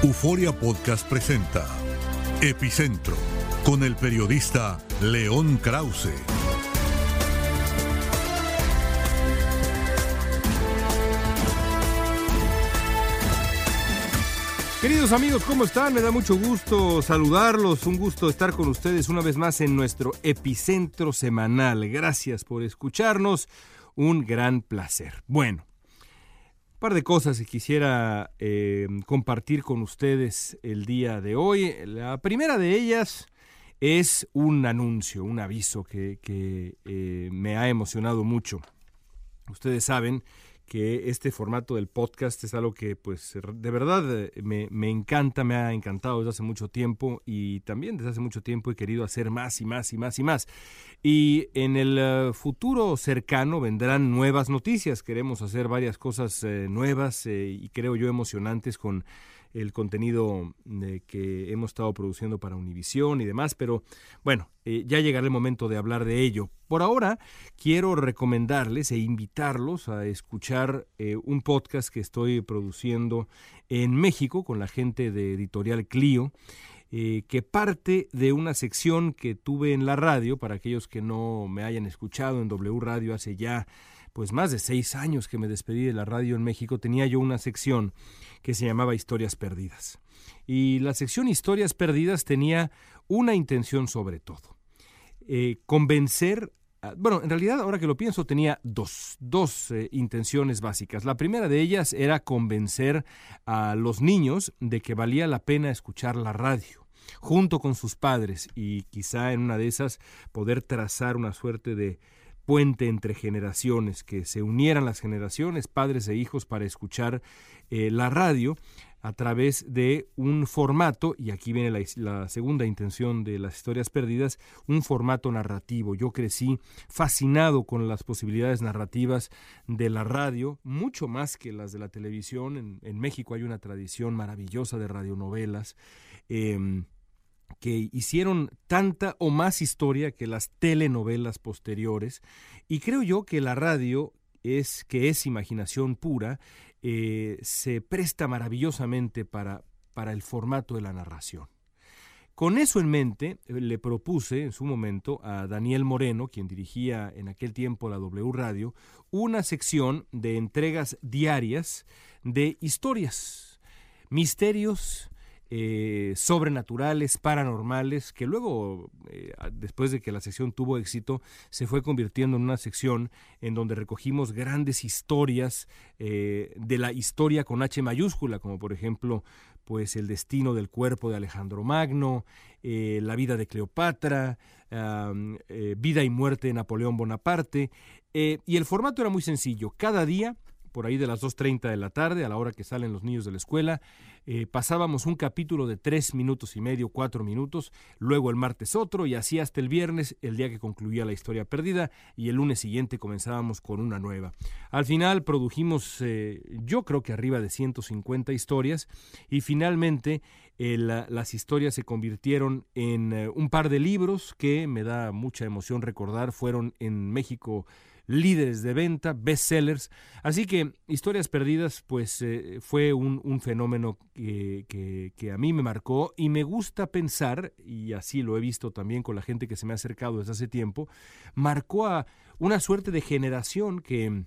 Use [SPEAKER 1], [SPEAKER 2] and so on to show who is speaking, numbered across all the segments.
[SPEAKER 1] Euforia Podcast presenta Epicentro con el periodista León Krause.
[SPEAKER 2] Queridos amigos, ¿cómo están? Me da mucho gusto saludarlos, un gusto estar con ustedes una vez más en nuestro epicentro semanal. Gracias por escucharnos, un gran placer. Bueno, un par de cosas que quisiera eh, compartir con ustedes el día de hoy. La primera de ellas es un anuncio, un aviso que, eh, me ha emocionado mucho. Ustedes saben que este formato del podcast es algo que pues de verdad eh, me, me, encanta, me ha encantado desde hace mucho tiempo y también desde hace mucho tiempo he querido hacer más y más y más y más. Y en el uh, futuro cercano vendrán nuevas noticias, queremos hacer varias cosas eh, nuevas eh, y creo yo emocionantes con el contenido eh, que hemos estado produciendo para Univisión y demás, pero bueno, eh, ya llegará el momento de hablar de ello. Por ahora, quiero recomendarles e invitarlos a escuchar eh, un podcast que estoy produciendo en México con la gente de Editorial Clio. Que parte de una sección que tuve en la radio, para aquellos que no me hayan escuchado en W Radio hace ya pues más de seis años que me despedí de la radio en México, tenía yo una sección que se llamaba Historias Perdidas. Y la sección Historias Perdidas tenía una intención sobre todo, eh, convencer bueno, en realidad, ahora que lo pienso, tenía dos, dos eh, intenciones básicas. La primera de ellas era convencer a los niños de que valía la pena escuchar la radio junto con sus padres y quizá en una de esas poder trazar una suerte de puente entre generaciones, que se unieran las generaciones, padres e hijos, para escuchar eh, la radio a través de un formato, y aquí viene la, segunda intención de las historias perdidas, un formato narrativo. Yo crecí fascinado con las posibilidades narrativas de la radio, mucho más que las de la televisión. En, México hay una tradición maravillosa de radionovelas. Eh, que hicieron tanta o más historia que las telenovelas posteriores y creo yo que la radio es que es imaginación pura eh, se presta maravillosamente para, para el formato de la narración. Con eso en mente, eh, le propuse en su momento a Daniel Moreno, quien dirigía en aquel tiempo la W Radio, una sección de entregas diarias de historias, misterios, eh, sobrenaturales, paranormales, que luego, eh, después de que la sección tuvo éxito, se fue convirtiendo en una sección en donde recogimos grandes historias eh, de la historia con H mayúscula, como por ejemplo pues el destino del cuerpo de Alejandro Magno, la vida de Cleopatra, vida y muerte de Napoleón Bonaparte, y el formato era muy sencillo. Cada día por ahí de las 2.30 de la tarde, a la hora que salen los niños de la escuela. Eh, pasábamos un capítulo de tres minutos y medio, cuatro minutos, luego el martes otro y así hasta el viernes, el día que concluía la historia perdida y el lunes siguiente comenzábamos con una nueva. Al final produjimos eh, yo creo que arriba de 150 historias y finalmente las historias se convirtieron en un par de libros que me da mucha emoción recordar, fueron en México líderes de venta, bestsellers. Así que Historias Perdidas, pues eh, fue un, fenómeno que, que, a mí me marcó y me gusta pensar, y así lo he visto también con la gente que se me ha acercado desde hace tiempo, marcó a una suerte de generación que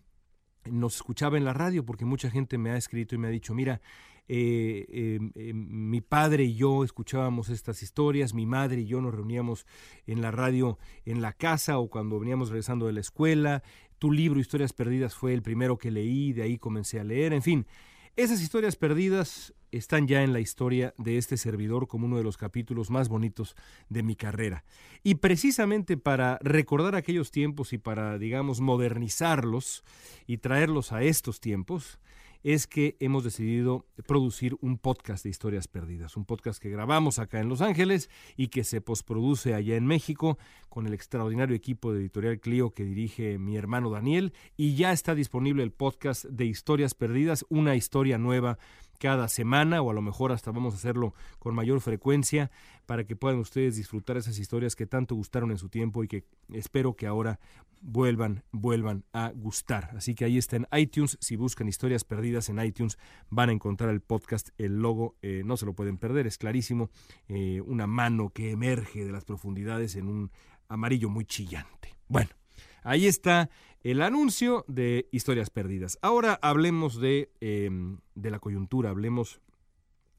[SPEAKER 2] nos escuchaba en la radio, porque mucha gente me ha escrito y me ha dicho, mira, eh, em, em, mi padre y yo escuchábamos estas historias, mi madre y yo nos reuníamos en la radio en la casa o cuando veníamos regresando de la escuela. Tu libro Historias Perdidas fue el primero que leí, de ahí comencé a leer, en fin. Esas historias perdidas están ya en la historia de este servidor como uno de los capítulos más bonitos de mi carrera. Y precisamente para recordar aquellos tiempos y para, digamos, modernizarlos y traerlos a estos tiempos, es que hemos decidido producir un podcast de historias perdidas, un podcast que grabamos acá en Los Ángeles y que se posproduce allá en México con el extraordinario equipo de Editorial Clio que dirige mi hermano Daniel. Y ya está disponible el podcast de historias perdidas, una historia nueva cada semana o a lo mejor hasta vamos a hacerlo con mayor frecuencia para que puedan ustedes disfrutar esas historias que tanto gustaron en su tiempo y que espero que ahora vuelvan, vuelvan a gustar. Así que ahí está en iTunes. Si buscan historias perdidas en iTunes, van a encontrar el podcast, el logo, eh, no se lo pueden perder, es clarísimo. Eh, una mano que emerge de las profundidades en un amarillo muy chillante. Bueno, ahí está el anuncio de historias perdidas. Ahora hablemos de, em, de la coyuntura, hablemos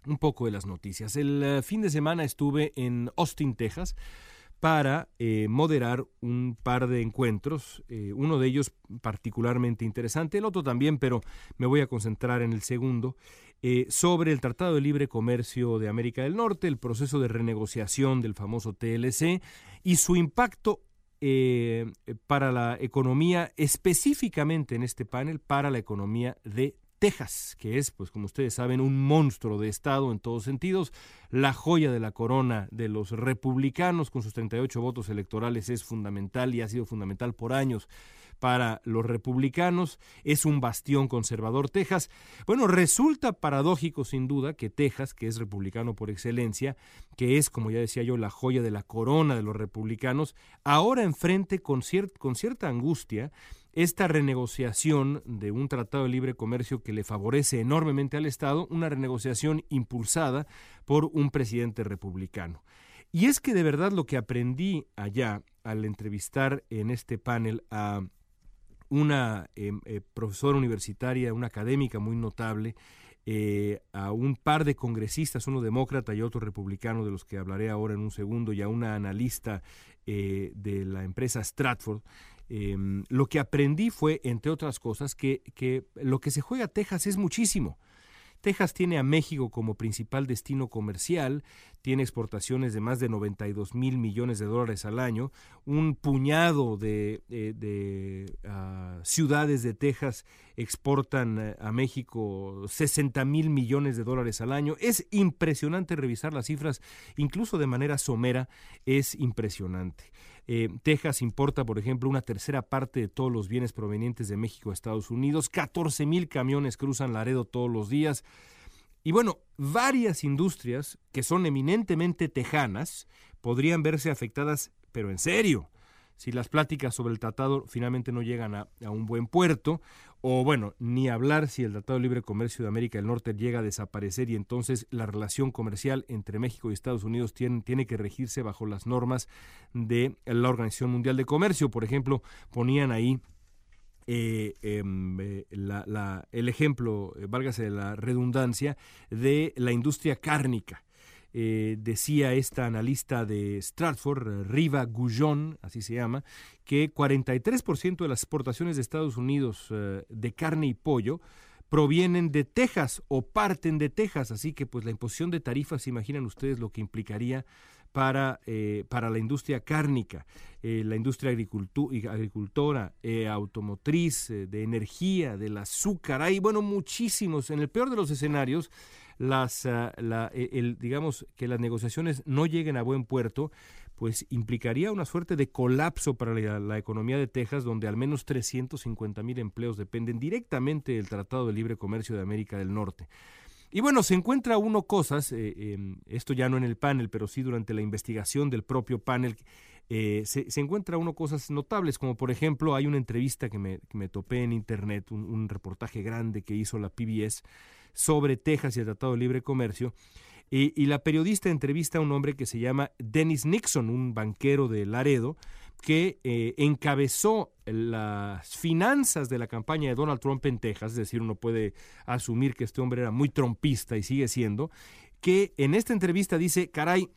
[SPEAKER 2] un poco de las noticias. El eh, fin de semana estuve en Austin, Texas para eh, moderar un par de encuentros, eh, uno de ellos particularmente interesante, el otro también, pero me voy a concentrar en el segundo, sobre el Tratado de Libre Comercio de América del Norte, el proceso de renegociación del famoso TLC y su impacto para la economía, específicamente en este panel, para la economía de Texas, que es, pues como ustedes saben, un monstruo de Estado en todos sentidos, la joya de la corona de los republicanos con sus 38 votos electorales es fundamental y ha sido fundamental por años para los republicanos, es un bastión conservador Texas. Bueno, resulta paradójico sin duda que Texas, que es republicano por excelencia, que es, como ya decía yo, la joya de la corona de los republicanos, ahora enfrente con, con cierta angustia esta renegociación de un tratado de libre comercio que le favorece enormemente al Estado, una renegociación impulsada por un presidente republicano. Y es que de verdad lo que aprendí allá al entrevistar en este panel a una em, eh, profesora universitaria, una académica muy notable, eh, a un par de congresistas, uno demócrata y otro republicano, de los que hablaré ahora en un segundo, y a una analista eh, de la empresa Stratford, Em, lo que aprendí fue, entre otras cosas, que, que lo que se juega Texas es muchísimo. Texas tiene a México como principal destino comercial, tiene exportaciones de más de 92 mil millones de dólares al año, un puñado de, ah, ciudades de Texas exportan eh, a México 60 mil millones de dólares al año. Es impresionante revisar las cifras, incluso de manera somera, es impresionante. Eh, Texas importa, por ejemplo, una tercera parte de todos los bienes provenientes de México a Estados Unidos. 14 mil camiones cruzan Laredo todos los días. Y bueno, varias industrias que son eminentemente tejanas podrían verse afectadas, pero en serio si las pláticas sobre el tratado finalmente no llegan a, un buen puerto, o bueno, ni hablar si el Tratado de Libre Comercio de América del Norte llega a desaparecer y entonces la relación comercial entre México y Estados Unidos tiene, que regirse bajo las normas de la Organización Mundial de Comercio. Por ejemplo, ponían ahí eh, em, eh, el ejemplo, eh, válgase la redundancia, de la industria cárnica. Eh, decía esta analista de Stratford, Riva Gullón, así se llama, que 43% de las exportaciones de Estados Unidos eh, de carne y pollo provienen de Texas o parten de Texas, así que pues la imposición de tarifas, imaginan ustedes lo que implicaría para, eh, para la industria cárnica, la industria agricultora, eh, automotriz, de energía, del azúcar. Hay, bueno, muchísimos. En el peor de los escenarios, las, ah, el, digamos que las negociaciones no lleguen a buen puerto, pues implicaría una suerte de colapso para la, economía de Texas, donde al menos 350 mil empleos dependen directamente del Tratado de Libre Comercio de América del Norte. Y bueno, se encuentra uno cosas, eh, em, esto ya no en el panel, pero sí durante la investigación del propio panel, eh, se, encuentra uno cosas notables, como por ejemplo hay una entrevista que me, topé en internet, un, reportaje grande que hizo la PBS sobre Texas y el Tratado de Libre Comercio, y, la periodista entrevista a un hombre que se llama Dennis Nixon, un banquero de Laredo, que eh, encabezó las finanzas de la campaña de Donald Trump en Texas, es decir, uno puede asumir que este hombre era muy trompista y sigue siendo, que en esta entrevista dice, caray,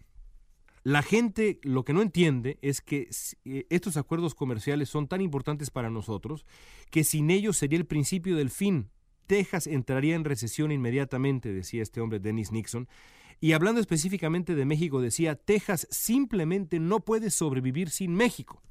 [SPEAKER 2] la gente lo que no entiende es que eh, estos acuerdos comerciales son tan importantes para nosotros que sin ellos sería el principio del fin. Texas entraría en recesión inmediatamente, decía este hombre Dennis Nixon, y hablando específicamente de México, decía, Texas simplemente no puede sobrevivir sin México.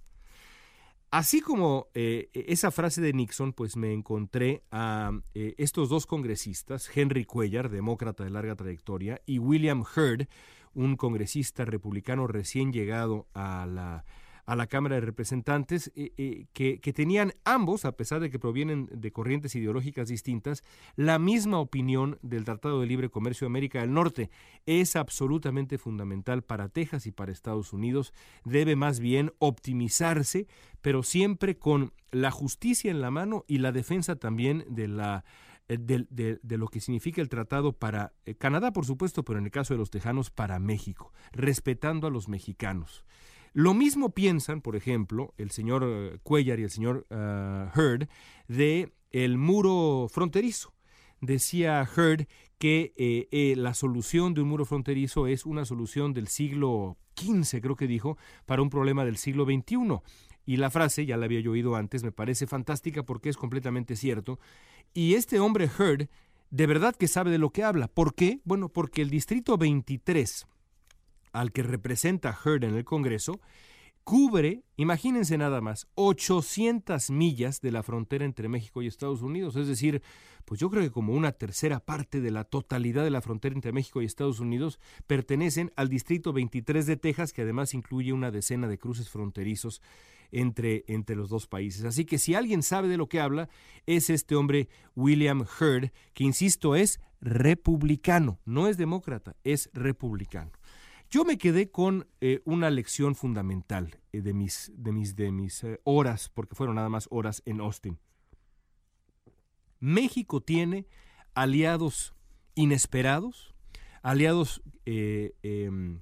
[SPEAKER 2] Así como eh, esa frase de Nixon, pues me encontré a eh, estos dos congresistas, Henry Cuellar, demócrata de larga trayectoria, y William Hurd, un congresista republicano recién llegado a la a la Cámara de Representantes, eh, eh, que, tenían ambos, a pesar de que provienen de corrientes ideológicas distintas, la misma opinión del Tratado de Libre Comercio de América del Norte. Es absolutamente fundamental para Texas y para Estados Unidos. Debe más bien optimizarse, pero siempre con la justicia en la mano y la defensa también de la eh, de, lo que significa el tratado para Canadá, por supuesto, pero en el caso de los tejanos, para México, respetando a los mexicanos. Lo mismo piensan, por ejemplo, el señor eh, Cuellar y el señor uh, Heard de el muro fronterizo. Decía Heard que eh, la solución de un muro fronterizo es una solución del siglo XV, creo que dijo, para un problema del siglo XXI. Y la frase, ya la había yo oído antes, me parece fantástica porque es completamente cierto. Y este hombre Heard, de verdad que sabe de lo que habla. ¿Por qué? Bueno, porque el Distrito 23 al que representa Heard en el Congreso, cubre, imagínense nada más, 800 millas de la frontera entre México y Estados Unidos. Es decir, pues yo creo que como una tercera parte de la totalidad de la frontera entre México y Estados Unidos pertenecen al Distrito 23 de Texas, que además incluye una decena de cruces fronterizos entre, entre los dos países. Así que si alguien sabe de lo que habla, es este hombre William Heard, que insisto es republicano, no es demócrata, es republicano. Yo me quedé con eh, una lección fundamental eh, de mis, de mis, de mis eh, horas, porque fueron nada más horas en Austin. México tiene aliados inesperados, aliados em,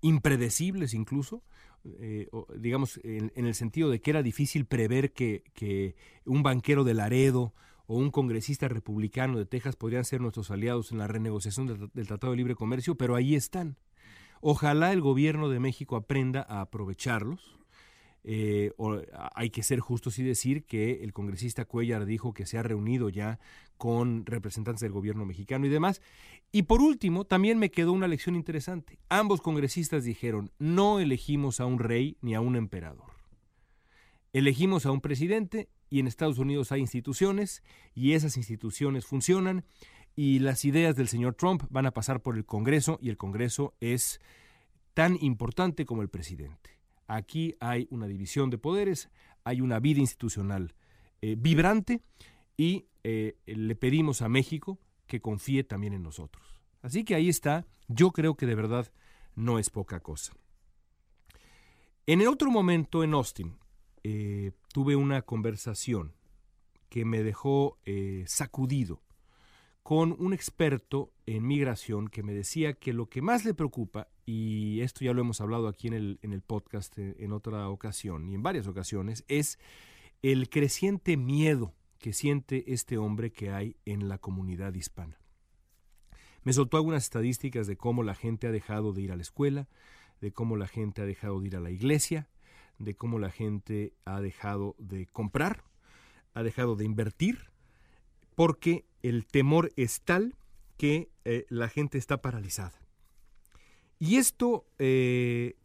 [SPEAKER 2] impredecibles incluso, digamos, en, el sentido de que era difícil prever que, que un banquero de Laredo o un congresista republicano de Texas podrían ser nuestros aliados en la renegociación del Tratado de Libre Comercio, pero ahí están. Ojalá el gobierno de México aprenda a aprovecharlos. Eh, hay que ser justos y decir que el congresista Cuellar dijo que se ha reunido ya con representantes del gobierno mexicano y demás. Y por último, también me quedó una lección interesante. Ambos congresistas dijeron, no elegimos a un rey ni a un emperador. Elegimos a un presidente y en Estados Unidos hay instituciones y esas instituciones funcionan y las ideas del señor Trump van a pasar por el Congreso y el Congreso es tan importante como el presidente. Aquí hay una división de poderes, hay una vida institucional eh, vibrante y eh, le pedimos a México que confíe también en nosotros. Así que ahí está, yo creo que de verdad no es poca cosa. En el otro momento en Austin eh, tuve una conversación que me dejó sacudido con un experto en migración que me decía que lo que más le preocupa, y esto ya lo hemos hablado aquí en el, en el podcast eh, en otra ocasión y en varias ocasiones, es el creciente miedo que siente este hombre que hay en la comunidad hispana. Me soltó algunas estadísticas de cómo la gente ha dejado de ir a la escuela, de cómo la gente ha dejado de ir a la iglesia, de cómo la gente ha dejado de comprar, ha dejado de invertir, porque el temor es tal que eh, la gente está paralizada. Y esto eh,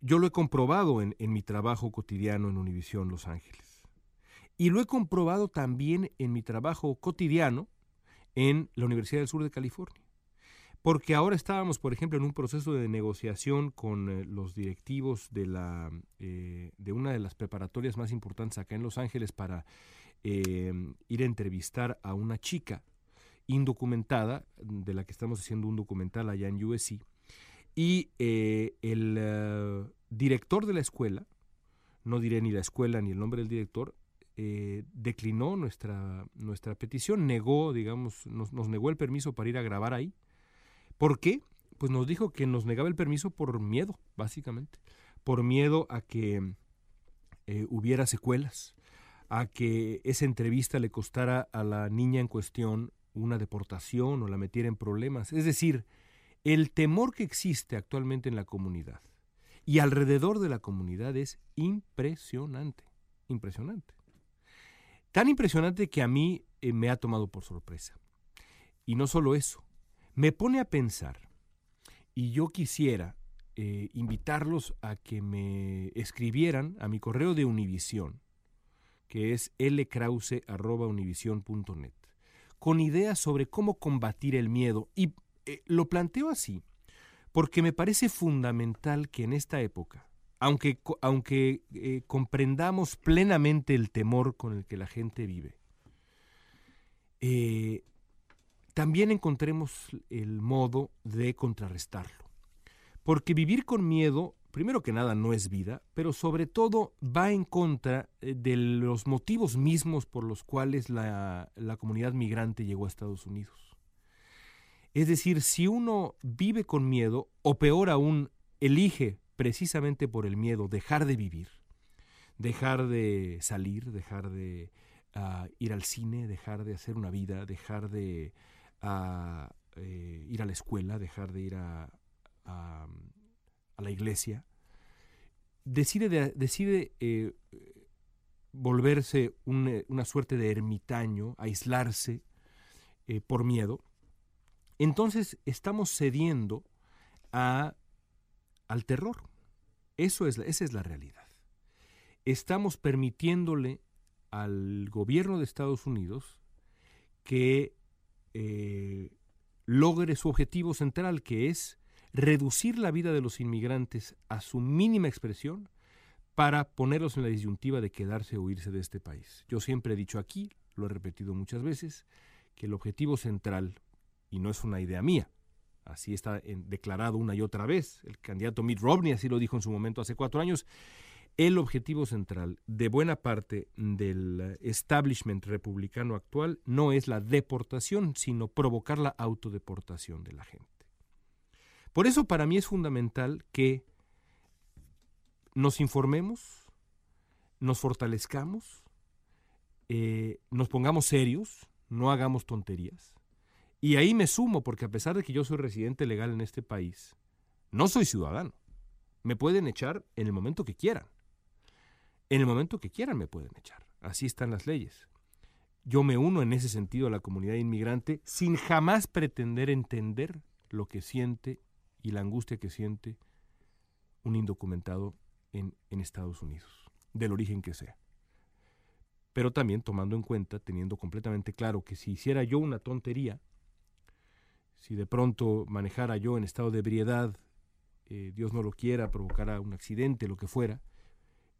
[SPEAKER 2] yo lo he comprobado en, mi trabajo cotidiano en Univisión Los Ángeles. Y lo he comprobado también en mi trabajo cotidiano en la Universidad del Sur de California. Porque ahora estábamos, por ejemplo, en un proceso de negociación con eh, los directivos de, la, de una de las preparatorias más importantes acá en Los Ángeles para eh, ir a entrevistar a una chica indocumentada, de la que estamos haciendo un documental allá en USC. Y el director de la escuela, no diré ni la escuela ni el nombre del director, declinó nuestra, nuestra petición, negó, digamos, nos, nos negó el permiso para ir a grabar ahí ¿Por qué? Pues nos dijo que nos negaba el permiso por miedo, básicamente. Por miedo a que eh, hubiera secuelas, a que esa entrevista le costara a la niña en cuestión una deportación o la metiera en problemas. Es decir, el temor que existe actualmente en la comunidad y alrededor de la comunidad es impresionante, impresionante. Tan impresionante que a mí eh, me ha tomado por sorpresa. Y no solo eso, me pone a pensar, y yo quisiera eh, invitarlos a que me escribieran a mi correo de Univisión, que es lkrause.univision.net, con ideas sobre cómo combatir el miedo. Y eh, lo planteo así, porque me parece fundamental que en esta época, aunque, aunque eh, comprendamos plenamente el temor con el que la gente vive, también encontremos el modo de contrarrestarlo. Porque vivir con miedo, primero que nada, no es vida, pero sobre todo va en contra eh, de los motivos mismos por los cuales la, comunidad migrante llegó a Estados Unidos. Es decir, si uno vive con miedo, o peor aún, elige precisamente por el miedo dejar de vivir, dejar de salir, dejar de ah, ir al cine, dejar de hacer una vida, dejar de a eh, ir a la escuela, dejar de ir a, la iglesia, decide, decide eh, volverse eh, una suerte de ermitaño, aislarse por miedo, entonces estamos cediendo a, al terror. Eso es, esa es la realidad. Estamos permitiéndole al gobierno de Estados Unidos que eh, logre su objetivo central, que es reducir la vida de los inmigrantes a su mínima expresión para ponerlos en la disyuntiva de quedarse o irse de este país. Yo siempre he dicho aquí, lo he repetido muchas veces, que el objetivo central, y no es una idea mía, así está declarado una y otra vez, el candidato Mitt Romney así lo dijo en su momento hace cuatro años, el objetivo central de buena parte del establishment republicano actual no es la deportación, sino provocar la autodeportación de la gente. Por eso para mí es fundamental que nos informemos, nos fortalezcamos, eh, nos pongamos serios, no hagamos tonterías. Y ahí me sumo, porque a pesar de que yo soy residente legal en este país, no soy ciudadano. Me pueden echar en el momento que quieran. En el momento que quieran me pueden echar. Así están las leyes. Yo me uno en ese sentido a la comunidad inmigrante sin jamás pretender entender lo que siente y la angustia que siente un indocumentado en, en Estados Unidos, del origen que sea. Pero también tomando en cuenta, teniendo completamente claro que si hiciera yo una tontería, si de pronto manejara yo en estado de ebriedad, eh, Dios no lo quiera, provocara un accidente, lo que fuera,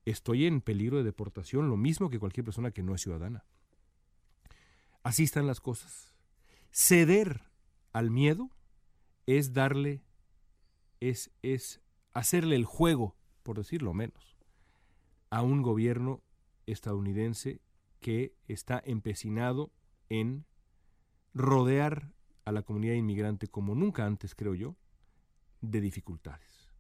[SPEAKER 2] estoy en peligro de deportación, lo mismo que cualquier persona que no es ciudadana. Así están las cosas. Ceder al miedo es darle, es, es hacerle el juego, por decirlo menos, a un gobierno estadounidense que está empecinado en rodear a la comunidad inmigrante como nunca antes, creo yo, de dificultades.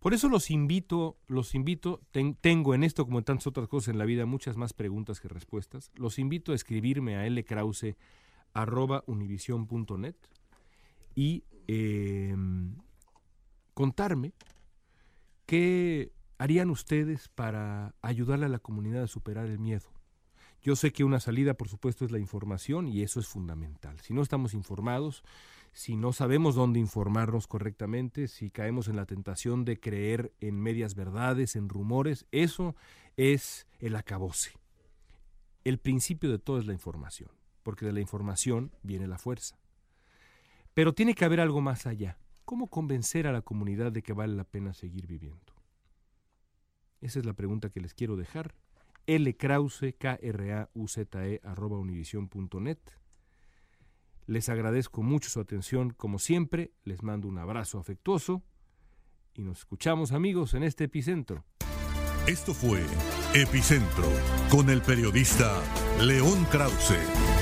[SPEAKER 2] Por eso los invito, los invito, tengo en esto como en tantas otras cosas en la vida muchas más preguntas que respuestas. Los invito a escribirme a lkrause.univision.net y em, contarme qué harían ustedes para ayudarle a la comunidad a superar el miedo. Yo sé que una salida, por supuesto, es la información y eso es fundamental. Si no estamos informados, si no sabemos dónde informarnos correctamente, si caemos en la tentación de creer en medias verdades, en rumores, eso es el acabose. El principio de todo es la información, porque de la información viene la fuerza. Pero tiene que haber algo más allá. ¿Cómo convencer a la comunidad de que vale la pena seguir viviendo? Esa es la pregunta que les quiero dejar lkrause, k r a u z -E, arroba univision.net. Les agradezco mucho su atención, como siempre, les mando un abrazo afectuoso y nos escuchamos amigos en este epicentro.
[SPEAKER 1] Esto fue Epicentro con el periodista León Krause.